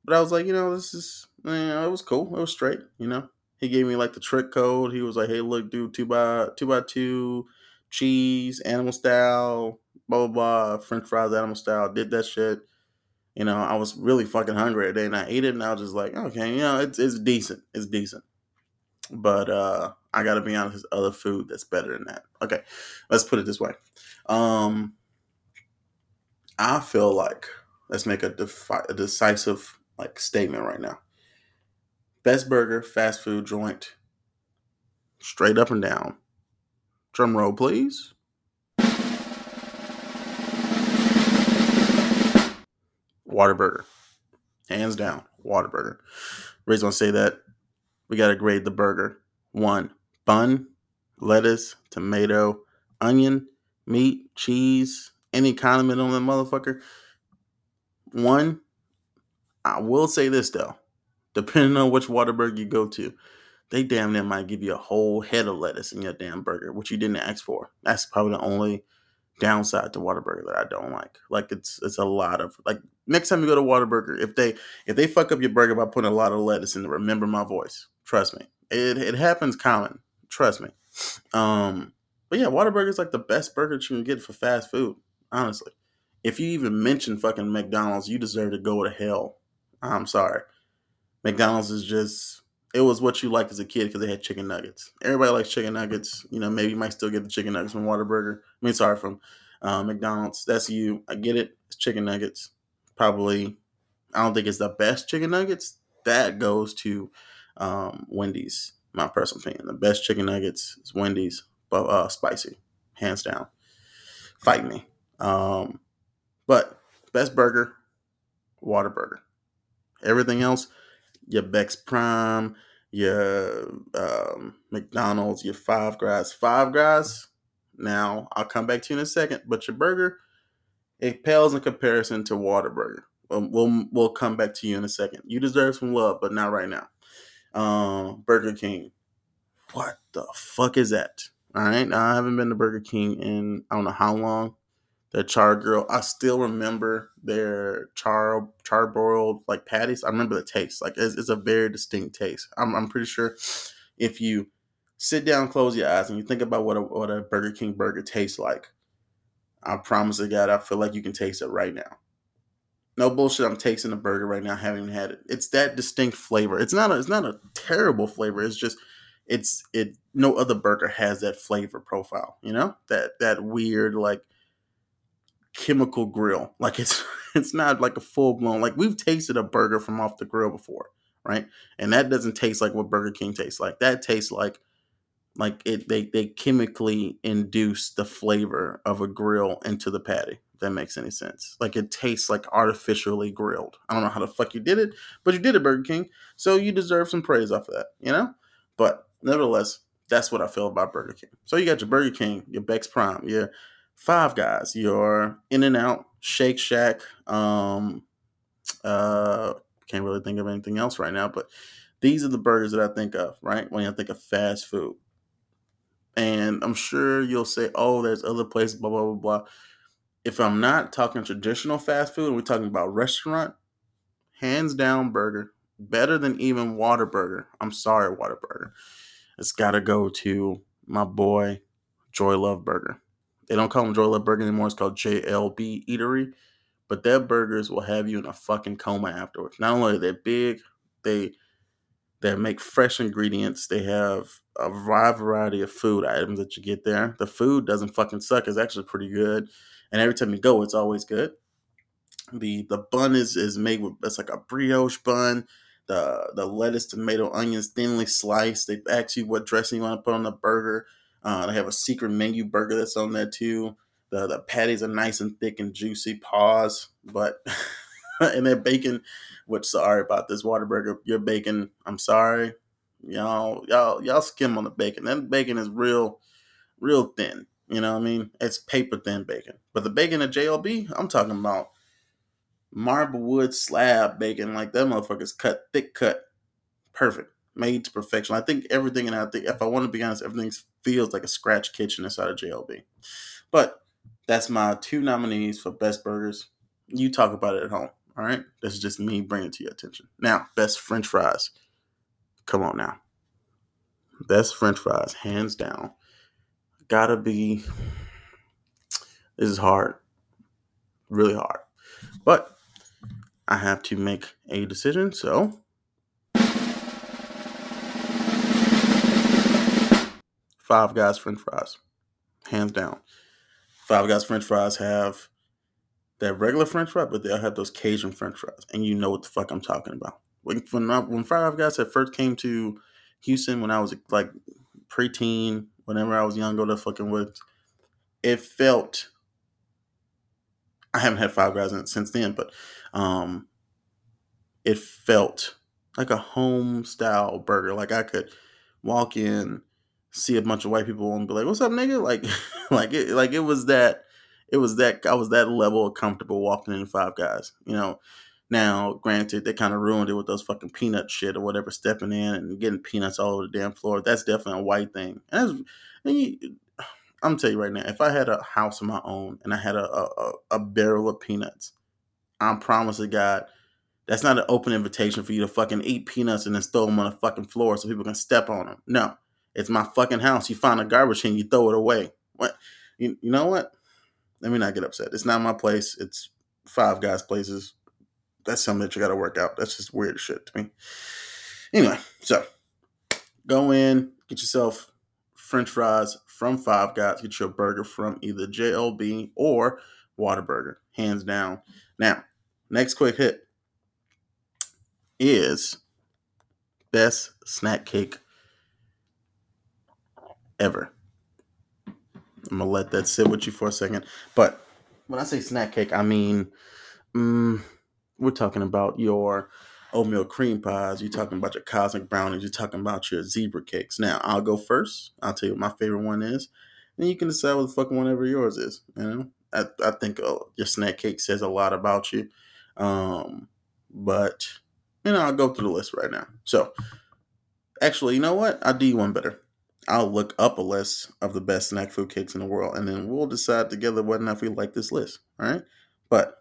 but I was like, you know, this is yeah, it was cool. It was straight. You know, he gave me like the trick code. He was like, "Hey, look, dude, two by two by two, cheese, animal style, blah blah blah, French fries, animal style." Did that shit. You know, I was really fucking hungry that day, and I ate it, and I was just like, okay, you know, it's it's decent. It's decent. But uh I gotta be honest, there's other food that's better than that. Okay, let's put it this way. Um, I feel like let's make a, defi- a decisive like statement right now. Best burger, fast food joint, straight up and down. Drum roll, please. Whataburger. Hands down, water Whataburger. Reason I say that, we got to grade the burger. One, bun, lettuce, tomato, onion, meat, cheese, any condiment on the motherfucker. One, I will say this though depending on which Whataburger you go to, they damn near might give you a whole head of lettuce in your damn burger, which you didn't ask for. That's probably the only downside to Whataburger that I don't like. Like it's it's a lot of like next time you go to Whataburger, if they if they fuck up your burger by putting a lot of lettuce in, remember my voice. Trust me, it it happens common. Trust me. Um, but yeah, Whataburger is like the best burger you can get for fast food. Honestly, if you even mention fucking McDonald's, you deserve to go to hell. I'm sorry. McDonald's is just it was what you liked as a kid because they had chicken nuggets. Everybody likes chicken nuggets. You know, maybe you might still get the chicken nuggets from Whataburger. I mean, sorry, from uh, McDonald's. That's you. I get it. It's chicken nuggets. Probably, I don't think it's the best chicken nuggets. That goes to um, Wendy's. My personal opinion. The best chicken nuggets is Wendy's, but uh, spicy, hands down. Fight me. Um, but best burger, Whataburger. Everything else your Beck's Prime, your um, McDonald's, your Five Guys. Five Guys, now I'll come back to you in a second, but your burger, it pales in comparison to Whataburger. We'll, we'll, we'll come back to you in a second. You deserve some love, but not right now. Um, Burger King. What the fuck is that? All right, I haven't been to Burger King in I don't know how long the char grill. I still remember their char charbroiled like patties. I remember the taste. Like it's, it's a very distinct taste. I'm, I'm pretty sure if you sit down, close your eyes, and you think about what a what a Burger King burger tastes like, I promise to God, I feel like you can taste it right now. no bullshit. I'm tasting the burger right now. I haven't even had it. It's that distinct flavor. It's not a, it's not a terrible flavor. It's just it's it no other burger has that flavor profile, you know? That that weird like chemical grill. Like it's it's not like a full blown like we've tasted a burger from off the grill before, right? And that doesn't taste like what Burger King tastes like. That tastes like like it they they chemically induce the flavor of a grill into the patty. If that makes any sense. Like it tastes like artificially grilled. I don't know how the fuck you did it, but you did it, Burger King. So you deserve some praise off of that, you know? But nevertheless, that's what I feel about Burger King. So you got your Burger King, your Becks Prime, your Five Guys, your In and Out, Shake Shack. Um, uh, can't really think of anything else right now, but these are the burgers that I think of, right? When I think of fast food. And I'm sure you'll say, oh, there's other places, blah, blah, blah, blah. If I'm not talking traditional fast food, we're talking about restaurant, hands down burger, better than even Whataburger. I'm sorry, Whataburger. It's got to go to my boy, Joy Love Burger. They don't call them Joy Love Burger anymore. It's called JLB Eatery. But their burgers will have you in a fucking coma afterwards. Not only are they big, they they make fresh ingredients. They have a wide variety of food items that you get there. The food doesn't fucking suck. It's actually pretty good. And every time you go, it's always good. The the bun is is made with it's like a brioche bun. The the lettuce, tomato, onions thinly sliced. They ask you what dressing you want to put on the burger. Uh, they have a secret menu burger that's on there too. The the patties are nice and thick and juicy. Pause, but and their bacon, which sorry about this Whataburger, your bacon. I'm sorry, y'all y'all y'all skim on the bacon. That bacon is real real thin. You know what I mean? It's paper thin bacon. But the bacon at JLB, I'm talking about marble wood slab bacon. Like that motherfucker's cut thick cut, perfect, made to perfection. I think everything and I think if I want to be honest, everything feels like a scratch kitchen inside of JLB. But that's my two nominees for best burgers. You talk about it at home. All right. That's just me bringing it to your attention. Now, best French fries. Come on now. Best French fries, hands down. Gotta be. This is hard. Really hard. But I have to make a decision. So. Five Guys French fries. Hands down. Five Guys French fries have that regular French fry, but they'll have those Cajun French fries, and you know what the fuck I'm talking about. When when, when Five Guys had first came to Houston when I was like preteen, whenever I was young, go to fucking woods, it felt. I haven't had Five Guys since then, but um, it felt like a home style burger. Like I could walk in see a bunch of white people and be like, "What's up, nigga?" Like, like it, like it was that, it was that I was that level of comfortable walking in Five Guys. You know, now granted they kind of ruined it with those fucking peanut shit or whatever, stepping in and getting peanuts all over the damn floor. That's definitely a white thing. And, and you, I'm tell you right now, if I had a house of my own and I had a a, a barrel of peanuts, I'm promising God. That's not an open invitation for you to fucking eat peanuts and then throw them on the fucking floor so people can step on them. No, it's my fucking house. You find a garbage can, you throw it away. What? You, you know what? Let me not get upset. It's not my place. It's five guys' places. That's something that you got to work out. That's just weird shit to me. Anyway, so go in, get yourself French fries from Five Guys. Get your burger from either JLB or Whataburger, hands down. Now, next quick hit is best snack cake ever. I'm gonna let that sit with you for a second. But when I say snack cake, I mean mm, we're talking about your oatmeal cream pies. You're talking about your cosmic brownies. You're talking about your zebra cakes. Now I'll go first. I'll tell you what my favorite one is, and you can decide what the fucking whatever yours is. You know, I, I think uh, your snack cake says a lot about you. Um, but you know, I'll go through the list right now. So, actually, you know what? I'll do you one better. I'll look up a list of the best snack food cakes in the world, and then we'll decide together whether or not we like this list. All right. But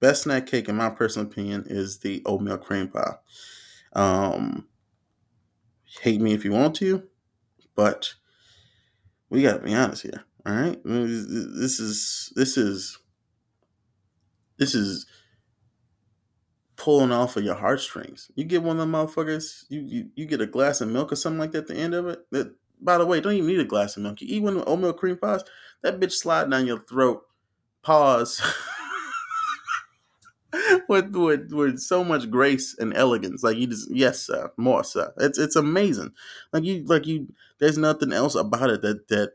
best snack cake, in my personal opinion, is the oatmeal cream pie. Um, hate me if you want to, but we gotta be honest here. All right. This is this is this is pulling off of your heartstrings. You get one of them motherfuckers, you, you you get a glass of milk or something like that at the end of it. That by the way, don't even need a glass of milk. You eat one of oatmeal cream pies, that bitch slide down your throat. Pause. with, with with so much grace and elegance. Like you just yes, sir, more sir. It's it's amazing. Like you like you there's nothing else about it that that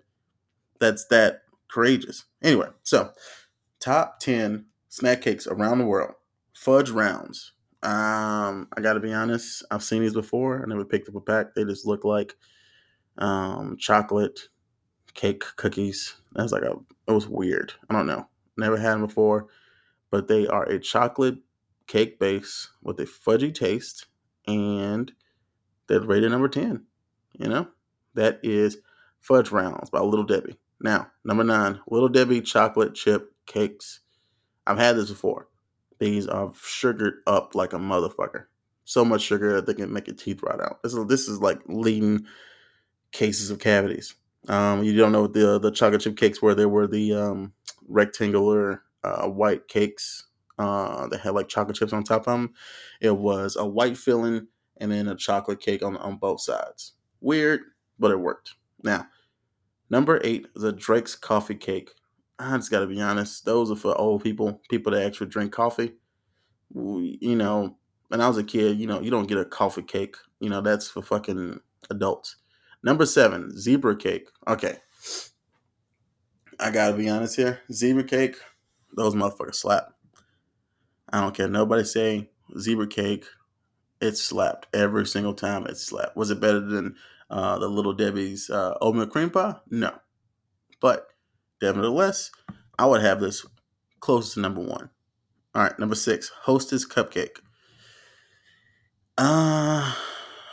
that's that courageous. Anyway, so top ten snack cakes around the world. Fudge rounds. Um, I gotta be honest, I've seen these before. I never picked up a pack. They just look like um chocolate cake cookies. That was like a it was weird. I don't know. Never had them before but they are a chocolate cake base with a fudgy taste, and they're rated number 10. You know, that is Fudge Rounds by Little Debbie. Now, number nine, Little Debbie chocolate chip cakes. I've had this before. These are sugared up like a motherfucker. So much sugar that they can make your teeth rot out. This is, this is like leading cases of cavities. Um, you don't know what the the chocolate chip cakes were. They were the um, rectangular uh, white cakes uh, that had like chocolate chips on top of them. It was a white filling and then a chocolate cake on on both sides. Weird, but it worked. Now, number eight is a Drake's coffee cake. I just got to be honest; those are for old people, people that actually drink coffee. You know, when I was a kid, you know, you don't get a coffee cake. You know, that's for fucking adults. Number seven, zebra cake. Okay, I gotta be honest here. Zebra cake, those motherfuckers slap. I don't care. Nobody say zebra cake. It slapped every single time. It slapped. Was it better than uh, the Little Debbie's uh, oatmeal cream pie? No, but nevertheless, I would have this close to number one. All right, number six, Hostess cupcake. Uh,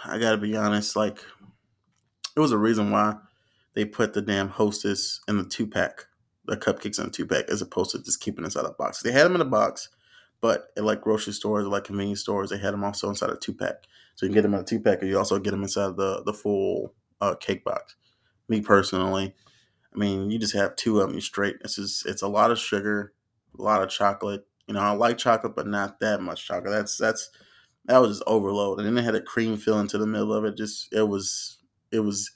I gotta be honest. Like, it was a reason why they put the damn Hostess in the two pack the cupcakes in a two pack as opposed to just keeping inside a box. They had them in a box, but at like grocery stores or like convenience stores, they had them also inside a two pack. So you can get them in a two pack, or you also get them inside the the full uh, cake box. Me personally, I mean, you just have two of them straight. It's just it's a lot of sugar, a lot of chocolate. You know, I like chocolate, but not that much chocolate. That's that's that was just overload. And then they had a cream filling to the middle of it. Just it was it was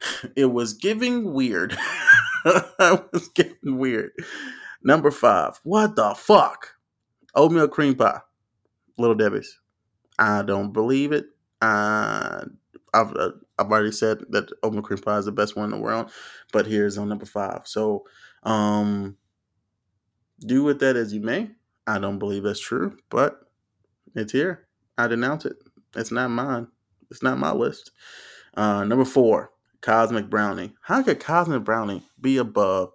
it was giving weird. I was getting weird. Number five. What the fuck? Oatmeal cream pie. Little Debbie's. I don't believe it. Uh, I've uh, I've already said that oatmeal cream pie is the best one in the world, but here's on number five. So, um, do with that as you may. I don't believe that's true, but it's here. I denounce it. It's not mine. It's not my list. Uh, number four, Cosmic Brownie. How could Cosmic Brownie be above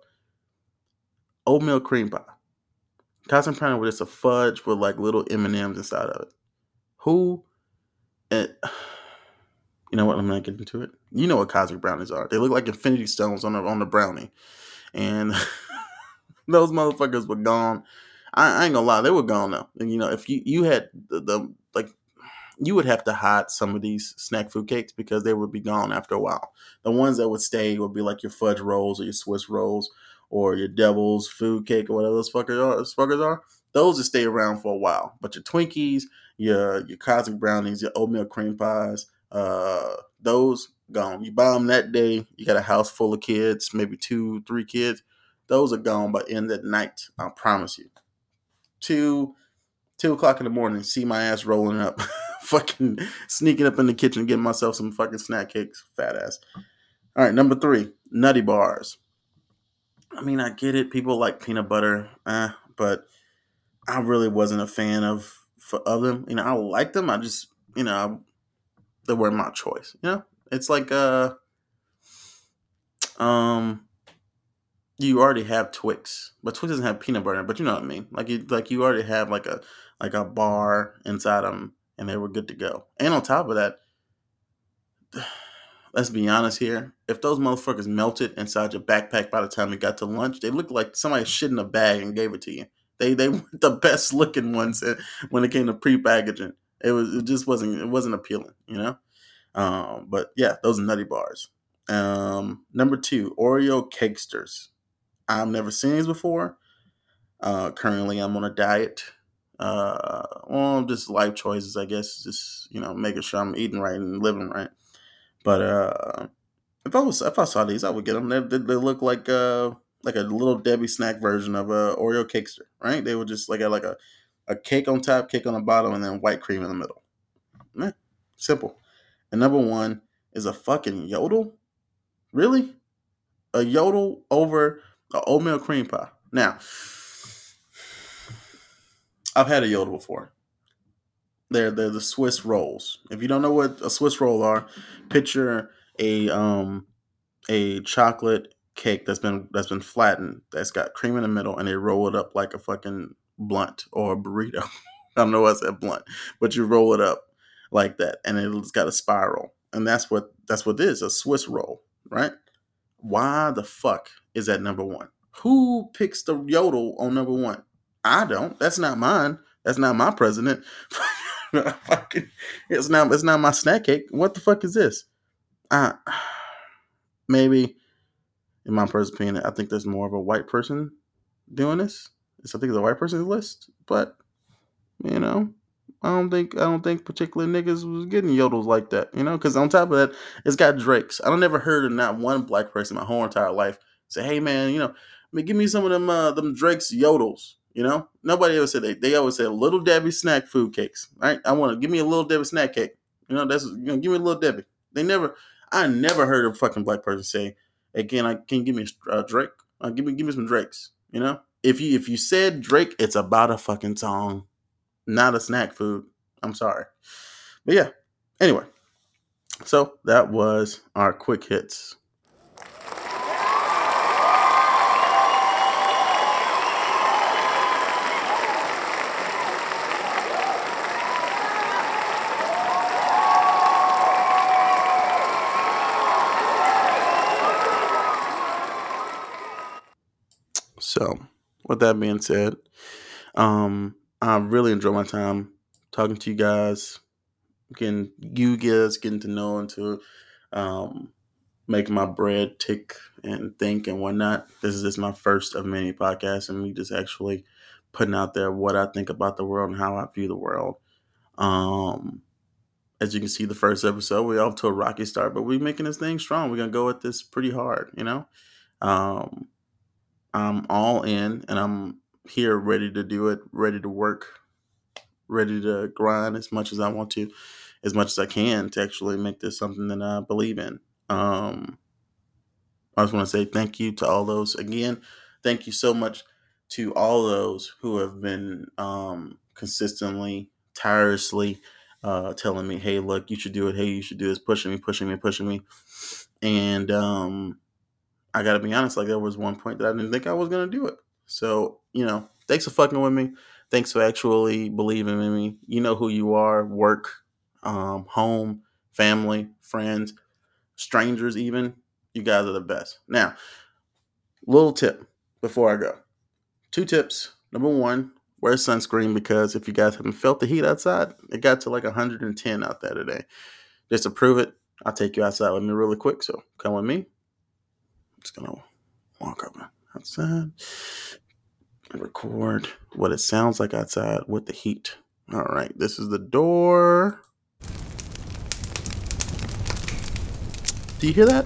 oatmeal cream pie? Cosmic Brownie with just a fudge with like little M and M's inside of it. Who? It, you know what? I'm not getting into it. You know what cosmic brownies are? They look like infinity stones on the on the brownie, and those motherfuckers were gone. I, I, ain't gonna lie, they were gone though. And, you know, if you you had the, the like you would have to hide some of these snack food cakes because they would be gone after a while. The ones that would stay would be like your fudge rolls or your Swiss rolls or your devil's food cake or whatever those fuckers are. Those fuckers are. Those would stay around for a while. But your Twinkies, your your cosmic brownies, your oatmeal cream pies, uh, those gone. You buy them that day. You got a house full of kids, maybe two, three kids. Those are gone by end of night. I promise you. Two, two o'clock in the morning, see my ass rolling up. fucking sneaking up in the kitchen, getting myself some fucking snack cakes, fat ass. All right, number three, nutty bars. I mean, I get it. People like peanut butter, eh, but I really wasn't a fan of of them. You know, I like them. I just, you know, they weren't my choice. You know, it's like uh, um, you already have Twix, but Twix doesn't have peanut butter. But you know what I mean? Like you, like you already have like a like a bar inside them and they were good to go. And on top of that, let's be honest here. If those motherfuckers melted inside your backpack by the time you got to lunch, they looked like somebody shit in a bag and gave it to you. They they were the best looking ones when it came to pre packaging. It was it just wasn't it wasn't appealing, you know. Um, but yeah, those nutty bars. Um, number two, Oreo cakesters. I've never seen these before. Uh, currently, I'm on a diet uh, well, just life choices, I guess. Just you know, making sure I'm eating right and living right. But uh, if I was if I saw these, I would get them. They, they, they look like uh like a little Debbie snack version of a Oreo cakester, right? They would just like a, like a a cake on top, cake on the bottom, and then white cream in the middle. Eh, simple. And number one is a fucking yodel. Really? A yodel over a oatmeal cream pie. Now, I've had a yodel before. They're they're the Swiss rolls. If you don't know what a Swiss roll are, picture a um a chocolate cake that's been that's been flattened that's got cream in the middle and they roll it up like a fucking blunt or a burrito. I don't know what's that blunt, but you roll it up like that and it's got a spiral. And that's what that's what it is, a Swiss roll, right? Why the fuck is that number one? Who picks the yodel on number one? I don't. That's not mine. That's not my president. it's not. It's not my snack cake. What the fuck is this? Uh, maybe, in my personal opinion, I think there's more of a white person doing this. It's, I think it's a white person's list, but you know, I don't think I don't think particular niggas was getting yodels like that, you know. Because on top of that, it's got Drakes. I don't never heard of not one black person my whole entire life say, "Hey man, you know, I mean, give me some of them uh, them Drake's yodels." You know, nobody ever said they. They always said little Debbie snack food cakes. Right? I want to give me a little Debbie snack cake. You know, that's you know, give me a little Debbie. They never. I never heard a fucking black person say, "Again, I can give me a uh, Drake. Uh, give me give me some Drakes." You know, if you if you said Drake, it's about a fucking song, not a snack food. I'm sorry, but yeah. Anyway, so that was our quick hits. So, with that being said, um, I really enjoy my time talking to you guys, getting you guys getting to know and to um, make my bread tick and think and whatnot. This is just my first of many podcasts, and me just actually putting out there what I think about the world and how I view the world. Um, as you can see, the first episode we're off to a rocky start, but we're making this thing strong. We're gonna go at this pretty hard, you know. Um, I'm all in and I'm here ready to do it, ready to work, ready to grind as much as I want to, as much as I can to actually make this something that I believe in. Um, I just want to say thank you to all those again. Thank you so much to all those who have been um, consistently, tirelessly uh, telling me, "Hey, look, you should do it. Hey, you should do this." Pushing me, pushing me, pushing me, and um, I got to be honest. Like there was one point that I didn't think I was gonna do it. So you know, thanks for fucking with me. Thanks for actually believing in me. You know who you are. Work, um, home, family, friends, strangers, even. You guys are the best. Now, little tip before I go. Two tips. Number one, wear sunscreen because if you guys haven't felt the heat outside, it got to like 110 out there today. Just to prove it, I'll take you outside with me really quick. So come with me just gonna walk up outside and record what it sounds like outside with the heat. All right, this is the door. Do you hear that?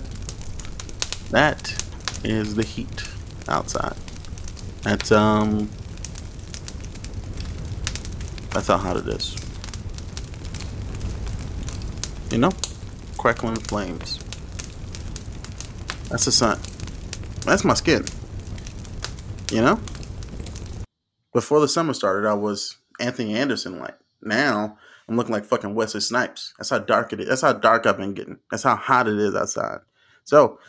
That is the heat outside. That's um that's how hot it is. You know? Crackling flames. That's the sun. That's my skin. You know? Before the summer started, I was Anthony Anderson like. Now I'm looking like fucking Wesley Snipes. That's how dark it is. That's how dark I've been getting. That's how hot it is outside. So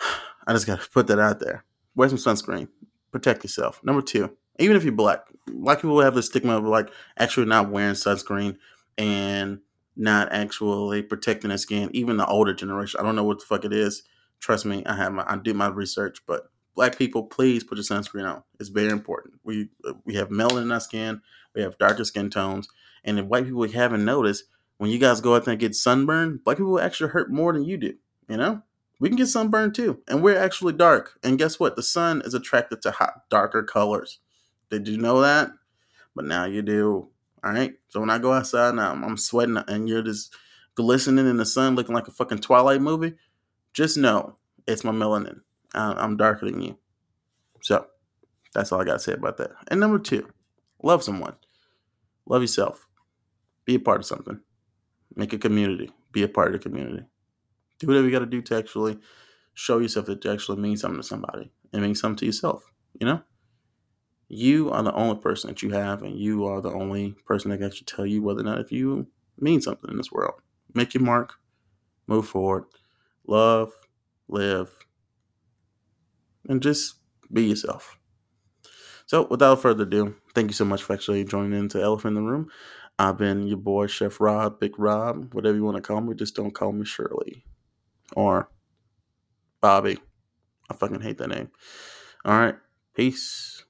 I just gotta put that out there. Wear some sunscreen. Protect yourself. Number two, even if you're black, black people have the stigma of like actually not wearing sunscreen and not actually protecting their skin. Even the older generation, I don't know what the fuck it is Trust me, I have my I do my research, but black people, please put your sunscreen on. It's very important. We uh, we have melanin in our skin, we have darker skin tones, and if white people haven't noticed, when you guys go out there and get sunburned, black people actually hurt more than you do. You know, we can get sunburned too, and we're actually dark. And guess what? The sun is attracted to hot, darker colors. Did you know that? but now you do. All right. So when I go outside now, I'm sweating and you're just glistening in the sun, looking like a fucking Twilight movie. Just know it's my melanin. I'm darker than you. So that's all I got to say about that. And number two, love someone. Love yourself. Be a part of something. Make a community. Be a part of the community. Do whatever you got to do to actually show yourself that you actually mean something to somebody and mean something to yourself. You know? You are the only person that you have, and you are the only person that can actually tell you whether or not if you mean something in this world. Make your mark, move forward, love, live, and just be yourself. So, without further ado, thank you so much for actually joining into Elephant in the Room. I've been your boy, Chef Rob, Big Rob, whatever you want to call me. Just don't call me Shirley or Bobby. I fucking hate that name. All right. Peace.